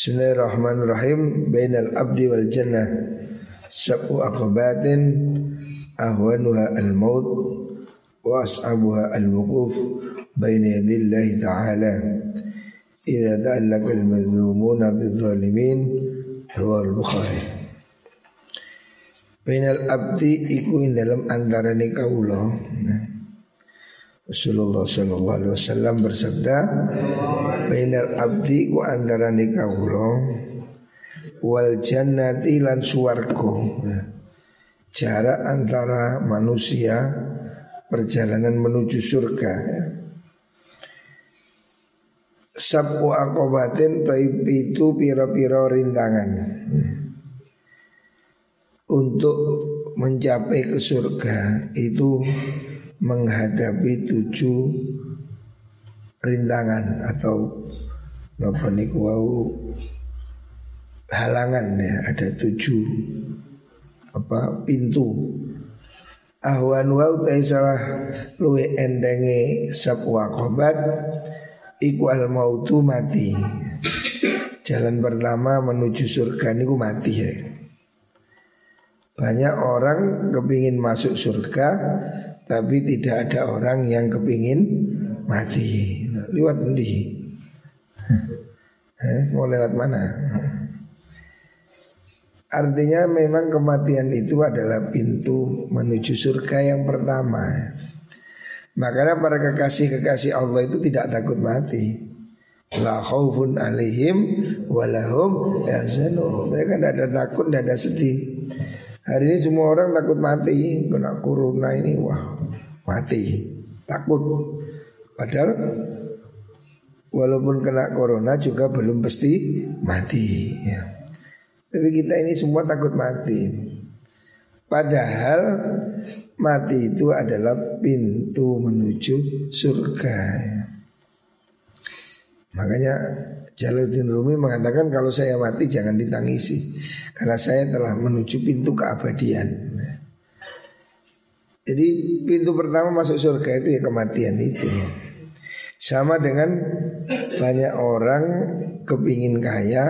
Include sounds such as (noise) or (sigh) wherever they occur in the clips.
Bismillahirrahmanirrahim Bainal abdi wal jannah Sab'u akabatin Ahwanuha al-maut Wa as'abuha al-wukuf Baina yadillahi ta'ala Iza ta'allaka al-mazlumuna bil-zalimin Ruwal Bukhari Bainal abdi iku in dalam antara ni kaulah Rasulullah sallallahu alaihi wasallam bersabda bainal abdi ku antara kawula wal jannati lan suwarga. Jarak antara manusia perjalanan menuju surga. Sabu akobatin taib itu piro-piro rintangan Untuk mencapai ke surga itu menghadapi tujuh rintangan atau napa halangan ya. Ada tujuh apa pintu. Ahwan wau salah luwe endenge sapwa kobat iku al mautu mati. Jalan pertama menuju surga niku mati ya. Banyak orang kepingin masuk surga tapi tidak ada orang yang kepingin mati. Lewat eh, mau lewat mana? Artinya memang kematian itu adalah pintu menuju surga yang pertama. Makanya para kekasih-kekasih Allah itu tidak takut mati. La khaufun alaihim walahum mereka tidak ada takut tidak ada sedih. Hari ini semua orang takut mati. Kena corona ini wah mati takut Padahal walaupun kena corona juga belum pasti mati ya. Tapi kita ini semua takut mati Padahal mati itu adalah pintu menuju surga ya. Makanya Jalaluddin Rumi mengatakan kalau saya mati jangan ditangisi Karena saya telah menuju pintu keabadian Jadi pintu pertama masuk surga itu ya kematian itu ya. Sama dengan banyak orang kepingin kaya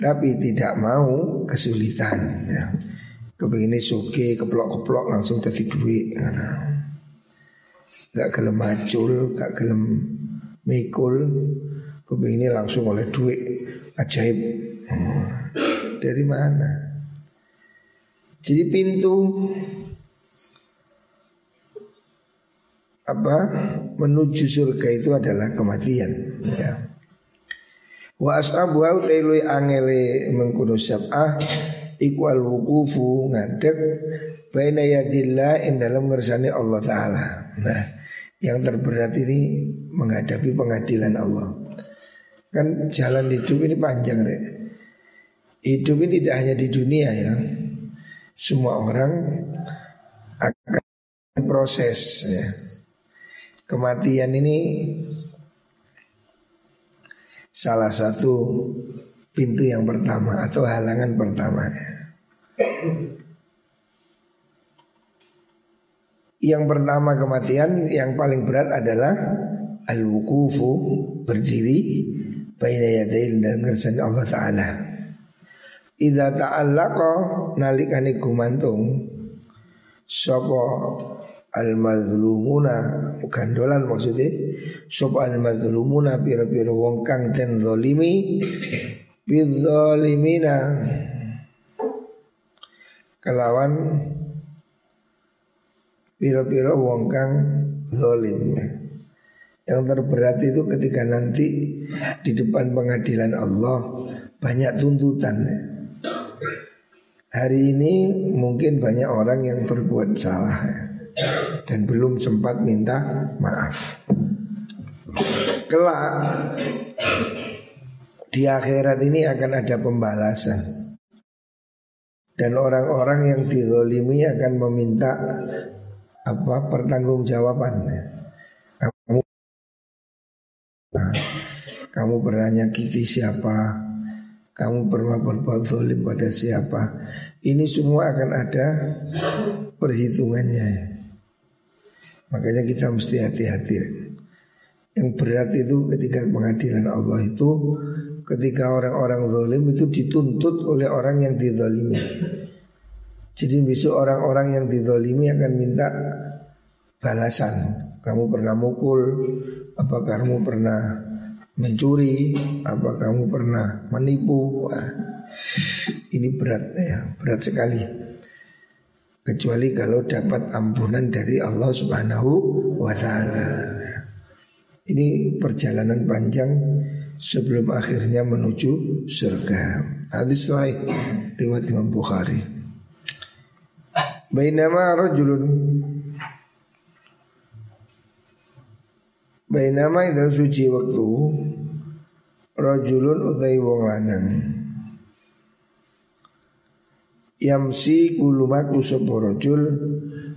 tapi tidak mau kesulitan. Ya. Kepingin suke keplok-keplok langsung jadi duit. Gak gelem macul, gak gelem mikul, kepingin langsung oleh duit ajaib. Dari mana? Jadi pintu apa menuju surga itu adalah kematian ya. Wa ashabu au tailui angele mengkuno sab'ah iku al wukufu ngadeg baina yadillah in dalam ngersani Allah taala. Nah, yang terberat ini menghadapi pengadilan Allah. Kan jalan hidup ini panjang, Rek. Hidup ini tidak hanya di dunia ya. Semua orang akan proses ya Kematian ini salah satu pintu yang pertama atau halangan pertama. Yang pertama kematian yang paling berat adalah al-wukufu berdiri baina yadail dan ngersani Allah taala. Idza ta'allaqa nalikane gumantung sapa al madlumuna dolan maksudnya. Sop al madlumuna pira-pira wong kang ten zalimi bizzalimina kelawan pira-pira wong kang zalim yang terberat itu ketika nanti di depan pengadilan Allah banyak tuntutan. Hari ini mungkin banyak orang yang berbuat salah dan belum sempat minta maaf. Kelak di akhirat ini akan ada pembalasan dan orang-orang yang dizolimi akan meminta apa pertanggungjawabannya. Kamu kamu pernah nyakiti siapa? Kamu pernah berbuat zolim pada siapa? Ini semua akan ada perhitungannya. Makanya kita mesti hati-hati. Yang berat itu ketika pengadilan Allah itu ketika orang-orang zalim itu dituntut oleh orang yang dizalimi. Jadi besok orang-orang yang dizalimi akan minta balasan. Kamu pernah mukul, apa kamu pernah mencuri, apa kamu pernah menipu. Wah, ini berat ya, berat sekali. Kecuali kalau dapat ampunan dari Allah Subhanahu wa taala. Ini perjalanan panjang sebelum akhirnya menuju surga. Hadis sahih riwayat Imam Bukhari. Bainama rajulun Bainama dalam suci waktu Rajulun utai wong lanang Yamsi kulumaku sopo rajul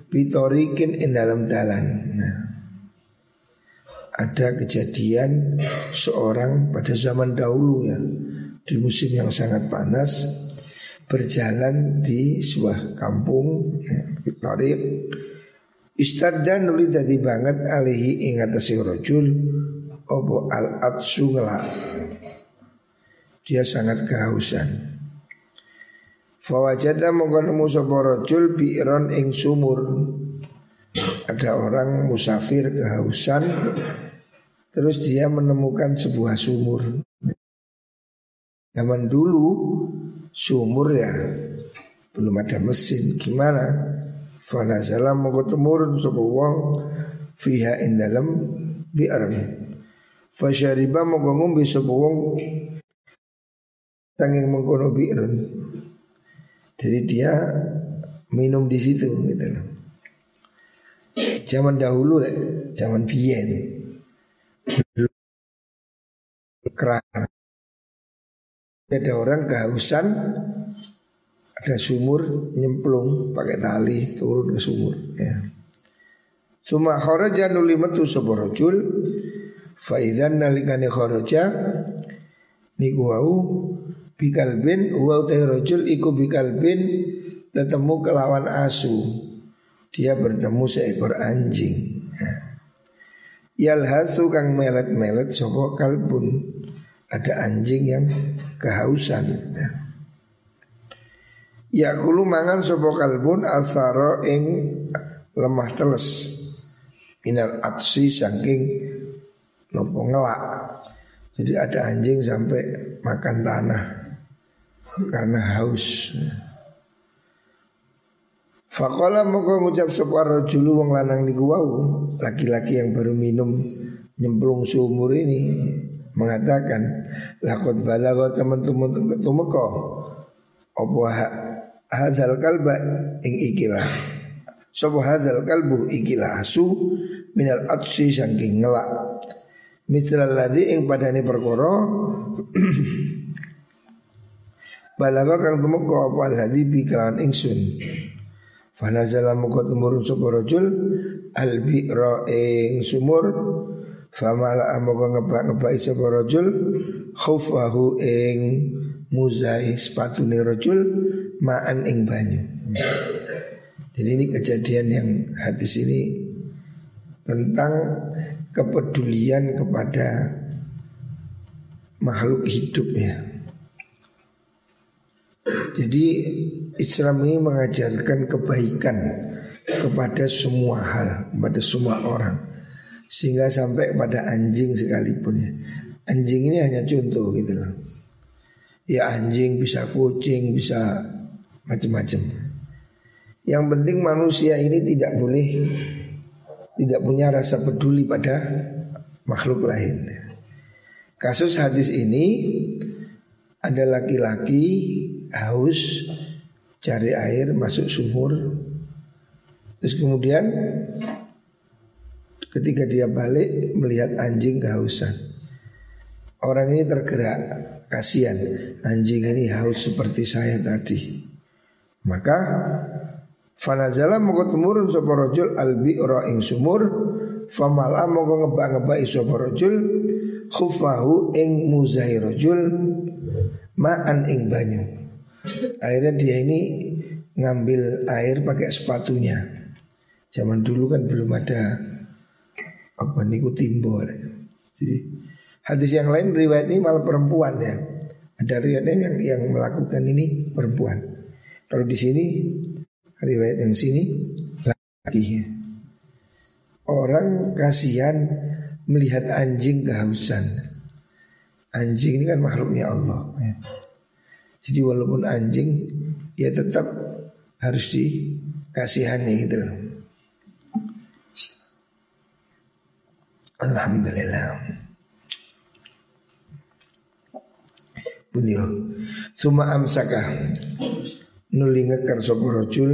Bitorikin in dalam dalan. Nah ada kejadian seorang pada zaman dahulu ya di musim yang sangat panas berjalan di sebuah kampung ya, Victoria Istadda nuli dadi banget alihi ing atase rajul opo al atsu Dia sangat kehausan. Fawajada mongko nemu sapa rajul bi'ron ing sumur. Ada orang musafir kehausan terus dia menemukan sebuah sumur. Zaman dulu sumur ya belum ada mesin. Gimana? Fanazala mongko temurun sapa wong fiha ing dalem bi'ran. Fasyariba mongko ngombe sapa wong tanging mengkono bi'run. Jadi dia minum di situ gitu Zaman dahulu zaman biyen. Keran. Ada orang kehausan ada sumur nyemplung pakai tali turun ke sumur ya. Suma kharaja nuli metu sapa rajul fa nalikane niku bikalbin wa utai rajul iku bikalbin ketemu kelawan asu. Dia bertemu seekor anjing. Ya. Yalhasu kang melet-melet sapa kalbun. Ada anjing yang kehausan. Ya. Ya kulu mangan sopo kalbun asaro ing lemah teles. Minal atsi saking nopo ngelak. Jadi ada anjing sampai makan tanah Karena haus. Fakola moko ngucap sopo rojulu wong lanang niku wau Laki-laki yang baru minum nyemplung sumur ini Mengatakan Lakot balago teman-teman ketumeko Opo hadal kalba ing ikilah. Sopo hadal kalbu ikilah asu minal atsi saking ngelak. Misal ladhi ing padani perkoro (clears throat) Balaga kang tumeka apa al hadi bi kalan ingsun Fanazala muka tumurun sopo rojul Al bi'ra ing sumur Famala amoga ngebak-ngebak sopo rojul Khufahu ing muzai sepatu rojul ma'an ing banyu. Jadi ini kejadian yang hadis ini tentang kepedulian kepada makhluk hidup ya. Jadi Islam ini mengajarkan kebaikan kepada semua hal, kepada semua orang. Sehingga sampai pada anjing sekalipun ya. Anjing ini hanya contoh gitu loh. Ya anjing bisa kucing, bisa macam-macam. Yang penting manusia ini tidak boleh tidak punya rasa peduli pada makhluk lain. Kasus hadis ini ada laki-laki haus cari air masuk sumur. Terus kemudian ketika dia balik melihat anjing kehausan. Orang ini tergerak kasihan anjing ini haus seperti saya tadi. Maka Fanazala moko temurun sapa rajul albi'ra ing sumur famala moko ngebak-ngebak sapa rajul ing muzai rajul ma'an ing banyu. Akhirnya dia ini ngambil air pakai sepatunya. Zaman dulu kan belum ada apa niku timbo. Jadi Hadis yang lain riwayat ini malah perempuan ya. Ada riwayat yang yang melakukan ini perempuan. Kalau di sini riwayat yang sini laki. Orang kasihan melihat anjing kehausan. Anjing ini kan makhluknya Allah. Ya. Jadi walaupun anjing ya tetap harus dikasihani gitu Alhamdulillah. Bunyo. Suma amsaka nuli ngekar sapa rajul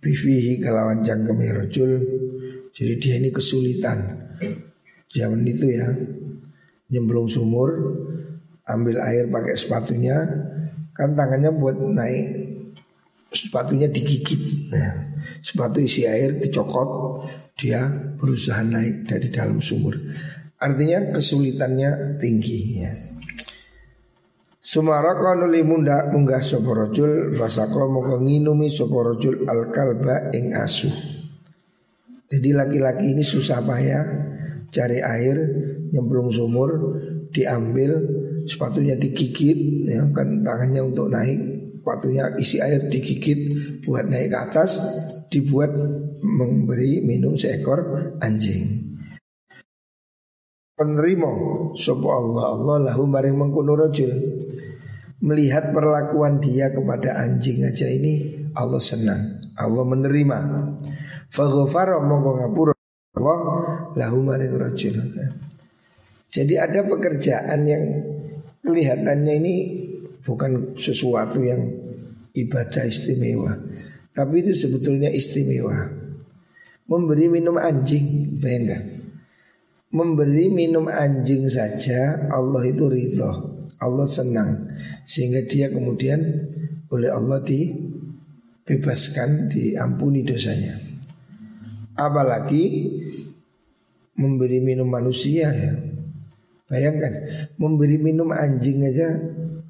bifihi kalawan cangkeme rajul. Jadi dia ini kesulitan. Zaman itu ya nyemplung sumur ambil air pakai sepatunya kan tangannya buat naik sepatunya digigit. Nah, sepatu isi air dicokot dia berusaha naik dari dalam sumur. Artinya kesulitannya tinggi ya. Sumaraka nuli munda munggah sapa rajul fasaqo moko nginumi sapa rajul al ing asu. Jadi laki-laki ini susah payah cari air nyemplung sumur diambil sepatunya digigit ya kan tangannya untuk naik. Sepatunya isi air digigit buat naik ke atas dibuat memberi minum seekor anjing. Penerima sapa Allah? Allah lahu maring mengkono rajul. Melihat perlakuan dia kepada anjing aja ini Allah senang. Allah menerima. Faghfara monggo ngapura. Allah lahu maring rajul. Jadi ada pekerjaan yang kelihatannya ini bukan sesuatu yang ibadah istimewa. Tapi itu sebetulnya istimewa. Memberi minum anjing bayangkan memberi minum anjing saja Allah itu ridho. Allah senang. Sehingga dia kemudian oleh Allah dibebaskan diampuni dosanya. Apalagi memberi minum manusia ya bayangkan memberi minum anjing aja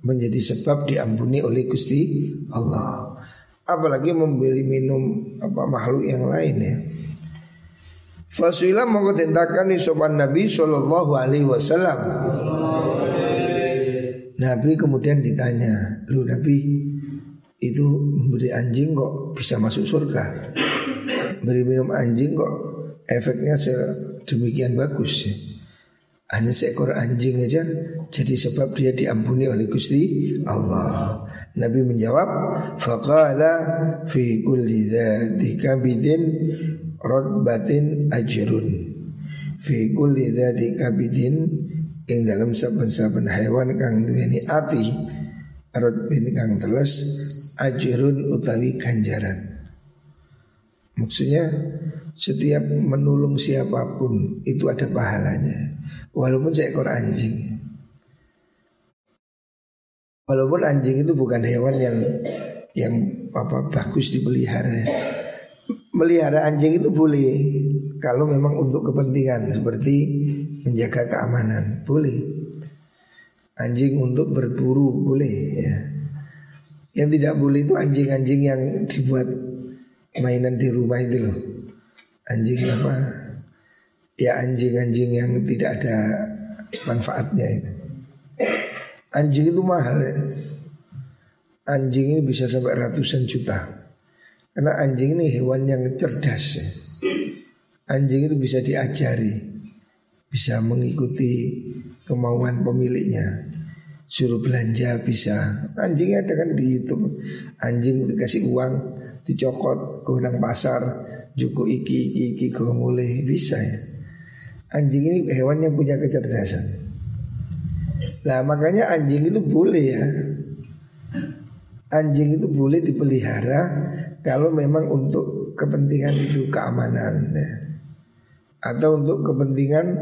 menjadi sebab diampuni oleh Gusti Allah apalagi memberi minum apa makhluk yang lain ya Fasuila mongko tentakan sopan Nabi Sallallahu Alaihi Wasallam. Nabi kemudian ditanya, lu Nabi itu memberi anjing kok bisa masuk surga? Beri minum anjing kok efeknya sedemikian bagus ya? Hanya seekor anjing aja jadi sebab dia diampuni oleh Gusti Allah. Nabi menjawab, faqala fi kulli dzati bidin rotbatin ajrun fi kulli dzati kabidin ing dalam saben-saben hewan kang duweni ati rotbin kang teles ajrun utawi ganjaran maksudnya setiap menolong siapa pun itu ada pahalanya. Walaupun seekor anjing. Walaupun anjing itu bukan hewan yang yang apa bagus dipelihara. Melihara anjing itu boleh kalau memang untuk kepentingan seperti menjaga keamanan boleh. Anjing untuk berburu boleh ya. Yang tidak boleh itu anjing-anjing yang dibuat mainan di rumah itu loh. Anjing apa? Ya anjing-anjing yang tidak ada manfaatnya itu. Anjing itu mahal ya. Anjing ini bisa sampai ratusan juta. Karena anjing ini hewan yang cerdas ya. Anjing itu bisa diajari Bisa mengikuti kemauan pemiliknya. Suruh belanja bisa. Anjingnya ada kan di Youtube. Anjing dikasih uang Dicokot ke pasar Juku iki iki iki ke mulai Bisa ya Anjing ini hewan yang punya kecerdasan Nah makanya anjing itu boleh ya Anjing itu boleh dipelihara kalau memang untuk kepentingan itu keamanan ya. atau untuk kepentingan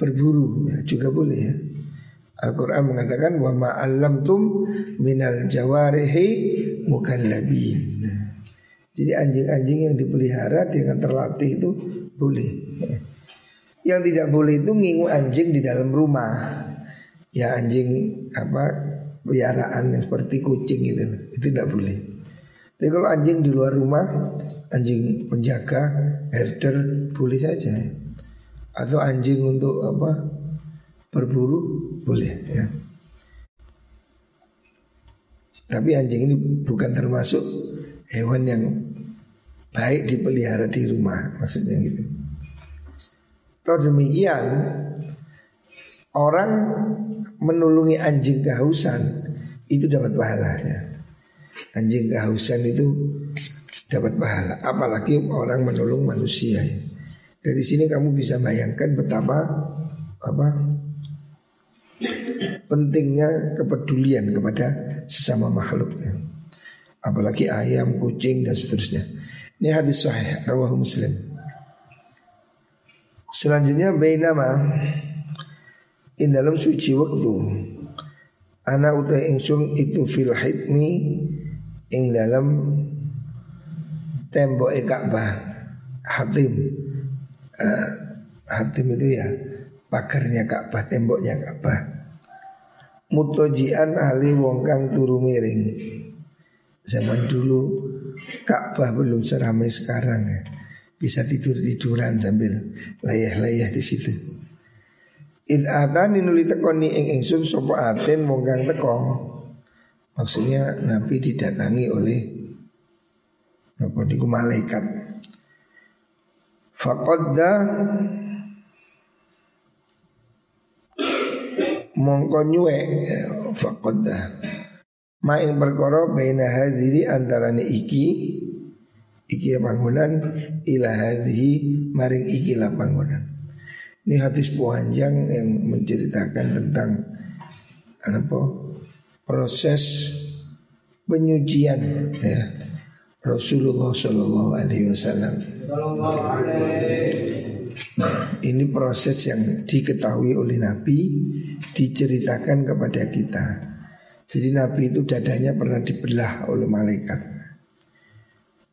berburu ya, juga boleh ya. Al-Quran mengatakan wa ma'allam tum minal jawarihi mukallabin. Nah, jadi anjing-anjing yang dipelihara dengan terlatih itu boleh. Ya. Yang tidak boleh itu ngingu anjing di dalam rumah. Ya anjing apa peliharaan yang seperti kucing gitu. Itu tidak boleh. Tapi kalau anjing di luar rumah, anjing penjaga, herder boleh saja. Atau anjing untuk apa? berburu boleh ya. Tapi anjing ini bukan termasuk hewan yang baik dipelihara di rumah maksudnya gitu. Kalau demikian orang menulungi anjing kehausan itu dapat pahala ya. Anjing kehausan itu dapat pahala. Apalagi orang menolong manusia ya. Dari sini kamu bisa bayangkan betapa apa pentingnya kepedulian kepada sesama makhluknya. Apalagi ayam, kucing dan seterusnya. Ini hadis sahih rawahu Muslim. Selanjutnya bainama in dalam suci waktu ana utai ingsun itu fil hitmi ing dalam tembok Ka'bah hatim uh, hatim itu ya pagarnya Ka'bah temboknya Ka'bah mutojian ahli wong kang turu miring. Zaman dulu Ka'bah belum seramai sekarang ya. Bisa tidur tiduran sambil layah-layah di situ. Id atani nuli tekoni ing ingsun sopo aten monggang teko. Maksudnya Nabi didatangi oleh Apa niku malaikat. Faqadda Mongko nyuwe. Ya, Faqadda Ma ing perkara baina hadiri antarane iki Iki bangunan Ila hadhi maring iki lah bangunan ini hadis panjang yang menceritakan tentang apa proses penyucian ya Rasulullah Shallallahu Alaihi Wasallam. Ini proses yang diketahui oleh Nabi diceritakan kepada kita. Jadi Nabi itu dadanya pernah dibelah oleh malaikat.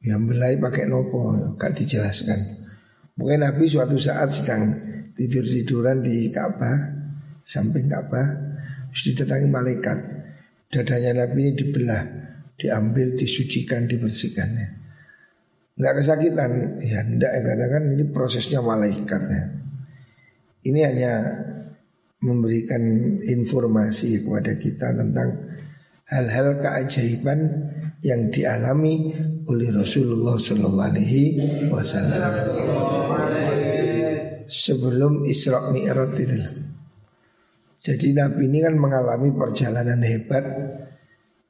Yang belai pakai nopo, gak dijelaskan. Mungkin Nabi suatu saat sedang tidur-tiduran di Ka'bah, samping Ka'bah, terus didatangi malaikat. Dadanya Nabi ini dibelah, diambil, disucikan, dibersihkannya. Enggak kesakitan, ya enggak ya karena kan ini prosesnya malaikat ya. Ini hanya memberikan informasi kepada kita tentang hal-hal keajaiban yang dialami oleh Rasulullah Shallallahu Alaihi Wasallam sebelum Isra Mi'raj itu. Jadi Nabi ini kan mengalami perjalanan hebat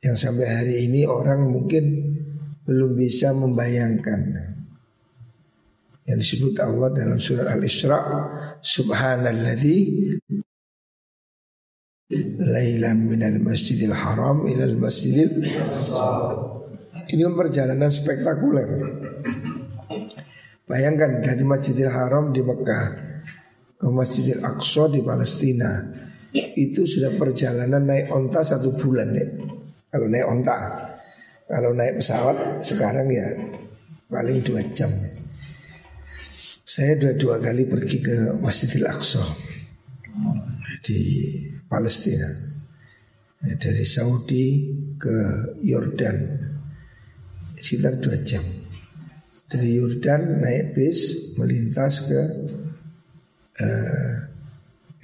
yang sampai hari ini orang mungkin belum bisa membayangkan. Yang disebut Allah dalam surat Al-Isra Subhanalladzi Lailan minal masjidil haram ilal masjidil Ini perjalanan spektakuler Bayangkan dari Masjidil Haram di Mekah ke Masjidil Aqsa di Palestina itu sudah perjalanan naik onta satu bulan ya. Kalau naik onta, kalau naik pesawat sekarang ya paling dua jam. Saya dua dua kali pergi ke Masjidil Aqsa di Palestina ya, dari Saudi ke Yordan sekitar dua jam dari Yordan naik bis melintas ke uh,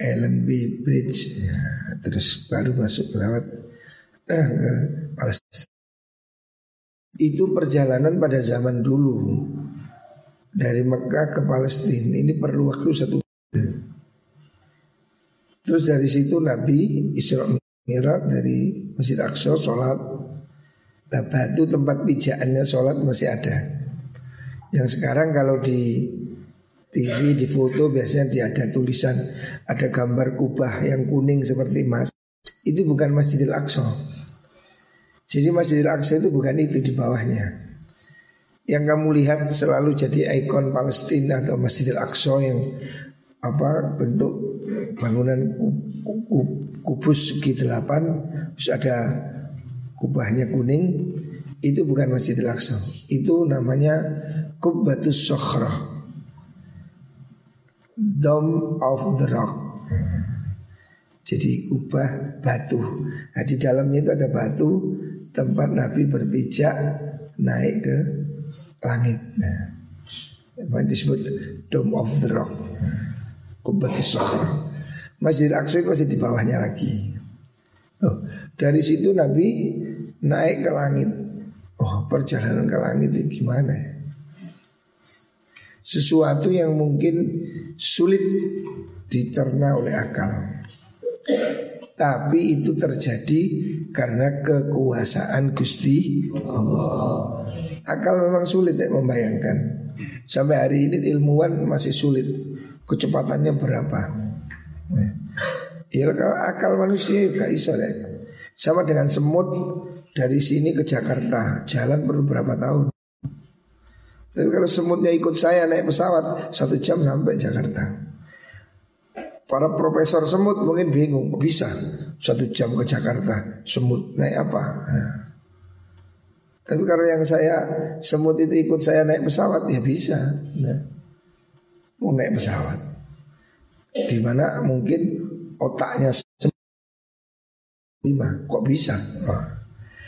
Allenby Bridge ya, terus baru masuk lewat uh, ke Palestina. Itu perjalanan pada zaman dulu. Dari Mekah ke Palestina ini perlu waktu satu Terus dari situ Nabi Isra Mi'raj dari Masjid Aqsa sholat. Nah batu tempat pijaannya sholat masih ada. Yang sekarang kalau di TV, di foto biasanya dia ada tulisan Ada gambar kubah yang kuning seperti emas. Itu bukan Masjidil Aqsa Jadi Masjidil Aqsa itu bukan itu di bawahnya. Yang kamu lihat selalu jadi ikon Palestina atau Masjidil Aqsa yang apa bentuk bangunan kubus segi delapan terus ada kubahnya kuning itu bukan Masjidil Aqsa. Itu namanya Kubbatus Sokhra. Dome of the Rock. Jadi kubah batu. Nah di dalamnya itu ada batu Tempat Nabi berpijak Naik ke langit Nah Yang disebut Dome of the Rock Kubbatus Sokhra Masjid Aqsa masih di bawahnya lagi. Oh, dari situ Nabi naik ke langit. Oh, perjalanan ke langit itu gimana? Sesuatu yang mungkin sulit dicerna oleh akal. Tapi itu terjadi karena kekuasaan Gusti Allah. Akal memang sulit ya membayangkan. Sampai hari ini ilmuwan masih sulit. Kecepatannya berapa? Ya kalau akal manusia gak bisa deh. Sama dengan semut dari sini ke Jakarta jalan perlu berapa tahun? Tapi kalau semutnya ikut saya naik pesawat satu jam sampai Jakarta. Para profesor semut mungkin bingung, kok bisa satu jam ke Jakarta semut naik apa? Nah. Tapi kalau yang saya semut itu ikut saya naik pesawat ya bisa. Nah. Mau naik pesawat, di mana mungkin otaknya lima, kok bisa? Oh.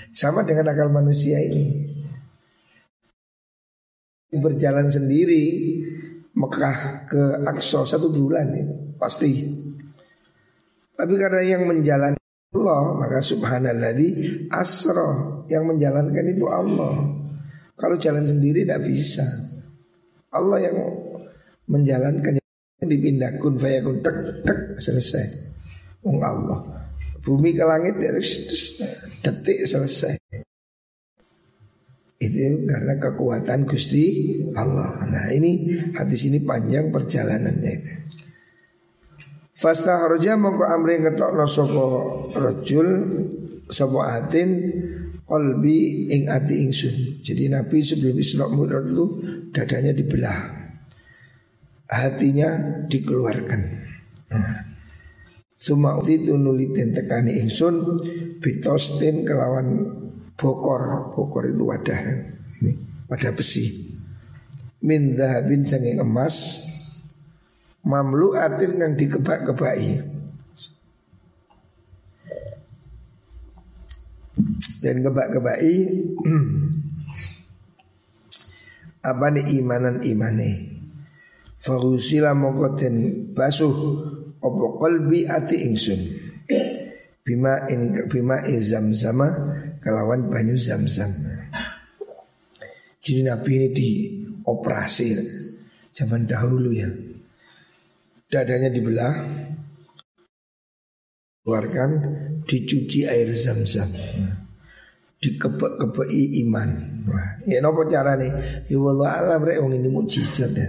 Sama dengan akal manusia ini. Berjalan sendiri Mekah ke Aqsa satu bulan ini pasti. Tapi karena yang menjalankan Allah maka subhanalladzi asro yang menjalankan itu Allah. Kalau jalan sendiri tidak bisa. Allah yang menjalankan dipindah kun fayakun tek tek selesai. Wong Allah. Bumi ke langit ya detik selesai. Itu karena kekuatan Gusti Allah. Nah ini hadis ini panjang perjalanannya itu. Fasta harja mongko amri ngetokno sapa rajul sapa atin qalbi ing ati ingsun. Jadi Nabi sebelum Isra Mi'raj itu dadanya dibelah. Hatinya dikeluarkan. Suma itu nulitin tekani ingsun bitostin kelawan bokor. Bokor itu wadah ini wadah besi. Min dahabin sanging emas mamlu atin yang dikebak-kebai dan kebak-kebai (clears throat) apa nih imanan imane Farusila mokoten basuh opo kolbi ati ingsun bima in bima izam zama kelawan banyu zam zam. Jadi Nabi ini dioperasi zaman dahulu ya. Dadanya dibelah keluarkan dicuci air zam-zam. Dikebek-kebeki iman. Ya nopo cara nih ya Allah alam rek ini mujizat ya.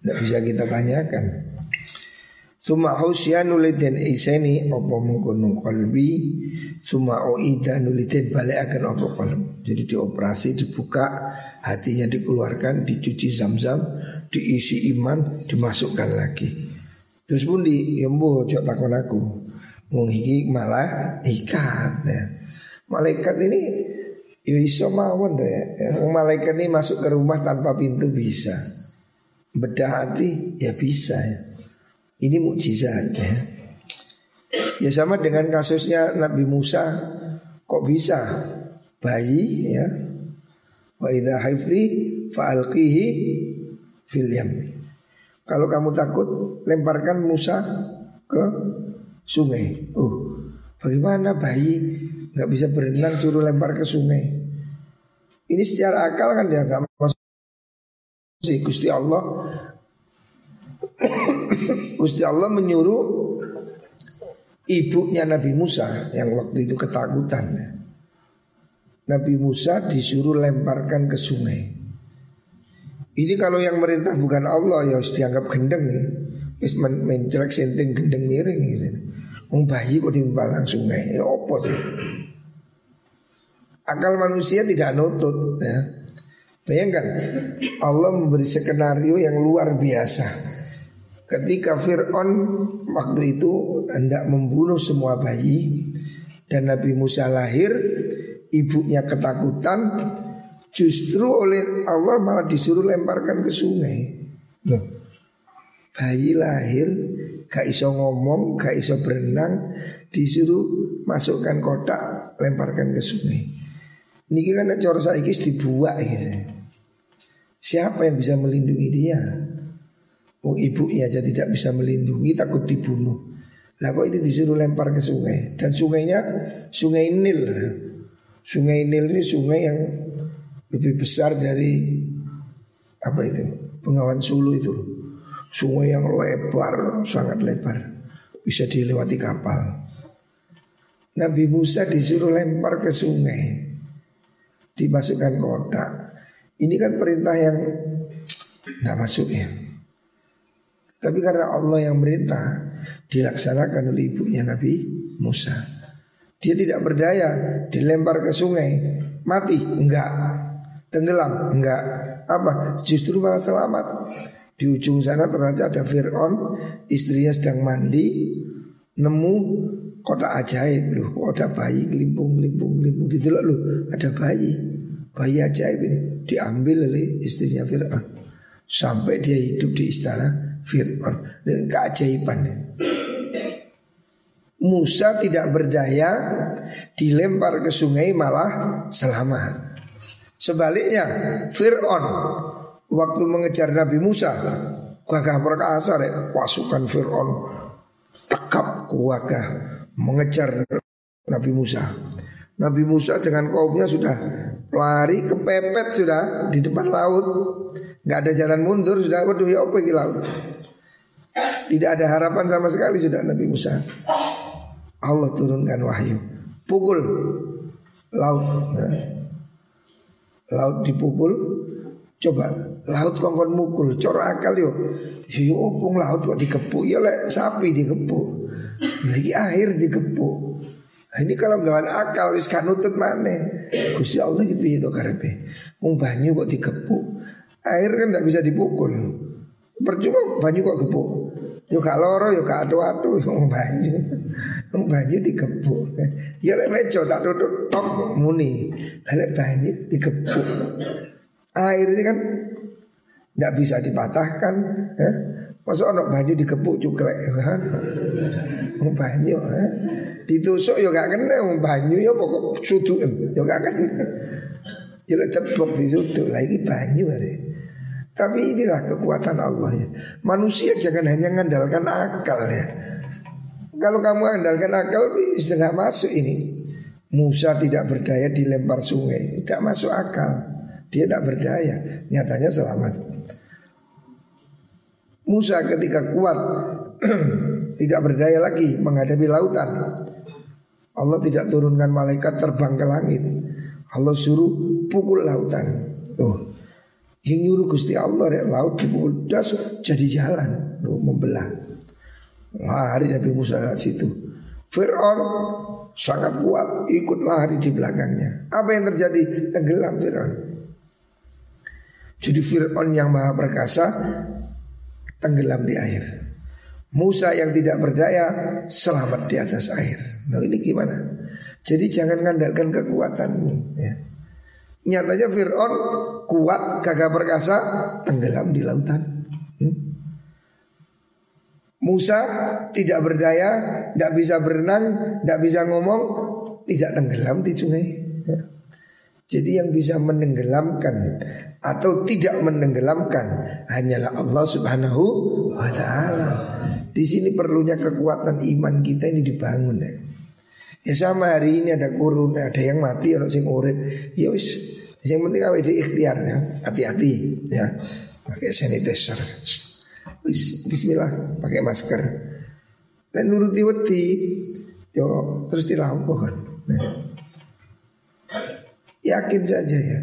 Tidak bisa kita tanyakan Suma husya nuliden iseni opo mengkono kalbi Suma oida nuliden balik akan opo kalb Jadi dioperasi dibuka Hatinya dikeluarkan dicuci zam-zam Diisi iman dimasukkan lagi Terus pun di yembo cok takon aku. Wong malah ikat ya. Malaikat ini ya iso mawon. Ya. Malaikat ini masuk ke rumah tanpa pintu bisa. Bedah hati ya bisa ya. Ini mukjizat ya. Ya sama dengan kasusnya Nabi Musa kok bisa bayi ya. Wa idza haifzi fa'alqihi fil yam. Kalau kamu takut lemparkan Musa ke sungai. Oh, bagaimana bayi nggak bisa berenang suruh lempar ke sungai? Ini secara akal kan dia nggak masuk. Gusti Allah, (coughs) Gusti Allah menyuruh ibunya Nabi Musa yang waktu itu ketakutan. Nabi Musa disuruh lemparkan ke sungai. Ini kalau yang merintah bukan Allah ya harus dianggap gendeng nih. Wis men mencelek senting gendeng miring gitu. Wong bayi kok sungai. Ya apa tuh? Akal manusia tidak nutut ya. Bayangkan Allah memberi skenario yang luar biasa. Ketika Fir'aun waktu itu hendak membunuh semua bayi dan Nabi Musa lahir, ibunya ketakutan, Justru oleh Allah malah disuruh lemparkan ke sungai. Loh. Bayi lahir gak iso ngomong, gak iso berenang, disuruh masukkan kotak, lemparkan ke sungai. Niki kan cara saiki dibuat gitu. Siapa yang bisa melindungi dia? Oh ibunya aja tidak bisa melindungi, takut dibunuh. Lah kok ini disuruh lempar ke sungai dan sungainya sungai Nil. Sungai Nil ini sungai yang lebih besar dari apa itu pengawan Sulu itu. Sungai yang lebar, sangat lebar, bisa dilewati kapal. Nabi Musa disuruh lempar ke sungai, dimasukkan kotak. Ini kan perintah yang tidak masuk ya. Tapi karena Allah yang merintah Dilaksanakan oleh ibunya Nabi Musa Dia tidak berdaya Dilempar ke sungai Mati? Enggak Tenggelam? Enggak Apa? Justru malah selamat Di ujung sana ternyata ada Fir'aun Istrinya sedang mandi Nemu kota ajaib loh Ada bayi gelimpung gelimpung gelimpung Gitu loh ada bayi Bayi ajaib ini Diambil oleh istrinya Fir'aun Sampai dia hidup di istana Fir'aun. Dengan keajaiban Musa tidak berdaya Dilempar ke sungai malah selamat Sebaliknya Fir'aun Waktu mengejar Nabi Musa Gagah perkasa ya, Pasukan Fir'aun Tekap kuagah Mengejar Nabi Musa. Nabi Musa dengan kaumnya sudah lari kepepet sudah di depan laut. Nggak ada jalan mundur sudah waduh ya apa laut tidak ada harapan sama sekali sudah Nabi Musa. Allah turunkan wahyu. Pukul laut. Nah. laut dipukul coba laut kongkon mukul cor akal yuk yo opung laut kok dikepuk? Ya lek sapi dikepuk. Lagi air dikepuk. Nah, ini kalau gawan akal wis kanutut mana Gusti Allah iki piye to karepe? Wong banyu kok dikepuk. Air kan tidak bisa dipukul. Percuma banyu kok gepuk. Yo gak loro, yo gak adu-adu, (laughs) yo banyu. Wong banyu digepuk. Ya lek tak tutup tok muni. Lek banyu digepuk. Air ini kan tidak bisa dipatahkan. Ya. Masa anak banyu digepuk juga kan? Wong banyu, eh? ditusuk yo gak kena, banyu yo pokok suduken, yo gak kena. Ya lek tepok disuduk lagi banyu hari. Tapi inilah kekuatan Allah ya. Manusia jangan hanya mengandalkan akal ya. Kalau kamu andalkan akal sudah nggak masuk ini. Musa tidak berdaya dilempar sungai, tidak masuk akal. Dia tidak berdaya, nyatanya selamat. Musa ketika kuat (clears throat) tidak berdaya lagi menghadapi lautan. Allah tidak turunkan malaikat terbang ke langit. Allah suruh pukul lautan. Tuh, yang nyuruh Gusti Allah ya laut dipukul das jadi jalan Loh, membelah. Lari Nabi Musa lewat situ. Fir'aun sangat kuat ikut lari di belakangnya. Apa yang terjadi? Tenggelam Fir'aun. Jadi Fir'aun yang maha perkasa tenggelam di air. Musa yang tidak berdaya selamat di atas air. Nah ini gimana? Jadi jangan ngandalkan kekuatanmu. Ya. Nyatanya Fir'aun kuat, gagah perkasa, tenggelam di lautan. Hmm? Musa tidak berdaya, tidak bisa berenang, tidak bisa ngomong, tidak tenggelam di sungai. Ya. Jadi yang bisa menenggelamkan atau tidak menenggelamkan hanyalah Allah Subhanahu wa taala. Di sini perlunya kekuatan iman kita ini dibangun ya. Ya sama hari ini ada kurun, ada yang mati, ada yang urip. Ya wis yang penting awal di ikhtiar ya, hati-hati ya. Pakai sanitizer. Bismillah, pakai masker. Dan nuruti wedi, yo terus dilampau kan. Nah. Yakin saja ya.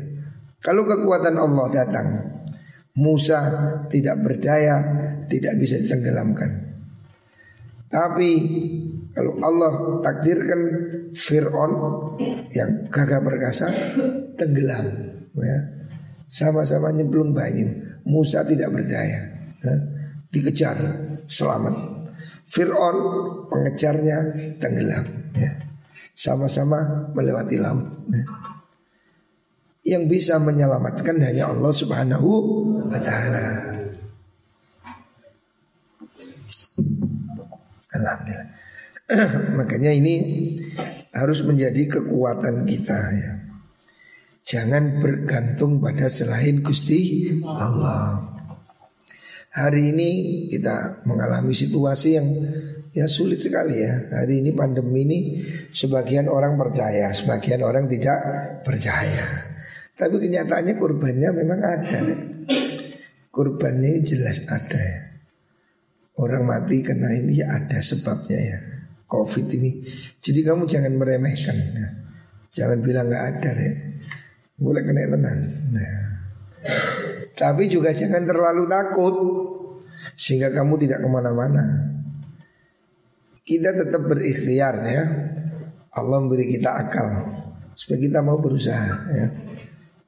Kalau kekuatan Allah datang, Musa tidak berdaya, tidak bisa ditenggelamkan. Tapi kalau Allah takdirkan Fir'aun yang gagah perkasa tenggelam ya. Sama-sama nyemplung banyu Musa tidak berdaya ya. Dikejar selamat Fir'aun pengejarnya tenggelam ya. Sama-sama melewati laut ya. Yang bisa menyelamatkan hanya Allah subhanahu wa ta'ala Alhamdulillah (clears throat) Makanya ini harus menjadi kekuatan kita ya. Jangan bergantung pada selain Gusti Allah. Hari ini kita mengalami situasi yang Ya sulit sekali ya. Hari ini pandemi ini Sebagian orang percaya Sebagian orang tidak percaya. Tapi kenyataannya kurbannya memang ada. Kurbannya jelas ada ya. Orang mati karena ini ya ada sebabnya ya. Covid ini. Jadi kamu jangan meremehkan ya. Jangan bilang nggak ada ya Gue kena tenang nah. Tapi juga jangan terlalu takut Sehingga kamu tidak ke mana-mana kita tetap berikhtiar ya. Allah memberi kita akal supaya kita mau berusaha ya.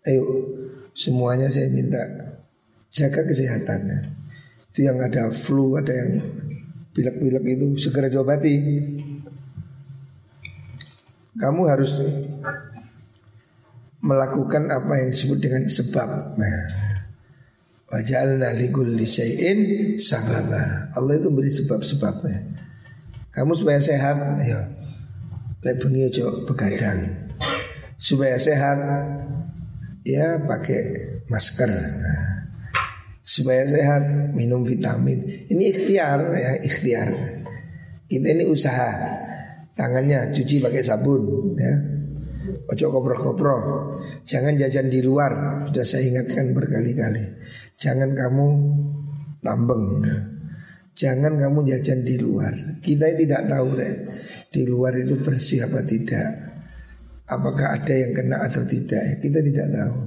Ayo semuanya saya minta jaga kesehatannya. Itu yang ada flu, ada yang pilek-pilek itu segera diobati. Kamu harus melakukan apa yang disebut dengan sebab. Nah, Wajalna likulli syai'in sababa. Allah itu beri sebab-sebabnya. Kamu supaya sehat, ya bengi aja begadang. Supaya sehat, ya pakai masker. Nah, supaya sehat, minum vitamin. Ini ikhtiar ya, ikhtiar. Kita ini usaha. Tangannya cuci pakai sabun, ya. Ojo kopro-kopro Jangan jajan di luar Sudah saya ingatkan berkali-kali Jangan kamu lambeng ya. Jangan kamu jajan di luar. Kita tidak tahu deh di luar itu bersih apa tidak. Apakah ada yang kena atau tidak? Kita tidak tahu.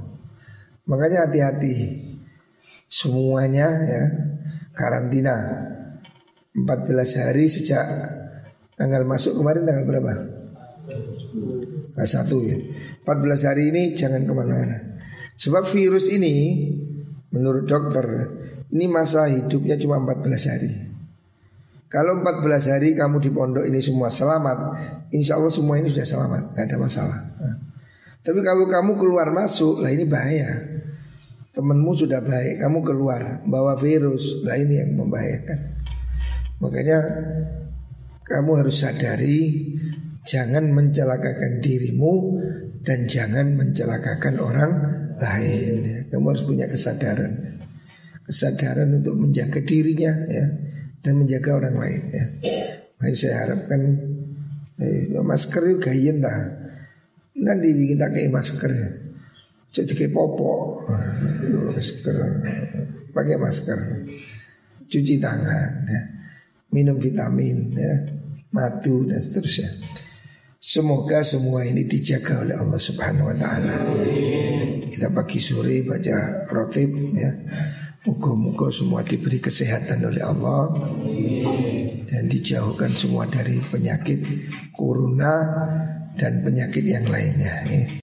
Makanya hati-hati. Semuanya ya karantina 14 hari sejak tanggal masuk kemarin tanggal berapa? Tanggal satu ya. 14 hari ini jangan ke mana-mana. Sebab virus ini menurut dokter ini masa hidupnya cuma 14 hari Kalau 14 hari kamu di pondok ini semua selamat Insya Allah semua ini sudah selamat Tidak ada masalah nah. Tapi kalau kamu keluar masuk Lah ini bahaya Temenmu sudah baik Kamu keluar bawa virus Lah ini yang membahayakan Makanya Kamu harus sadari Jangan mencelakakan dirimu Dan jangan mencelakakan orang lain Kamu harus punya kesadaran. Kesadaran untuk menjaga dirinya ya dan menjaga orang lain ya. Mari saya harapkan eh, masker itu gayen dah. Nanti kita kayak masker. Jadi kayak popo masker. Pakai masker. Cuci tangan ya. minum vitamin ya. Madu dan seterusnya semoga semua ini dijaga oleh Allah Subhanahu Wa Taala. Kita pagi sore baca rotib ya. Moga-moga semua diberi kesehatan oleh Allah Dan dijauhkan semua dari penyakit corona dan penyakit yang lainnya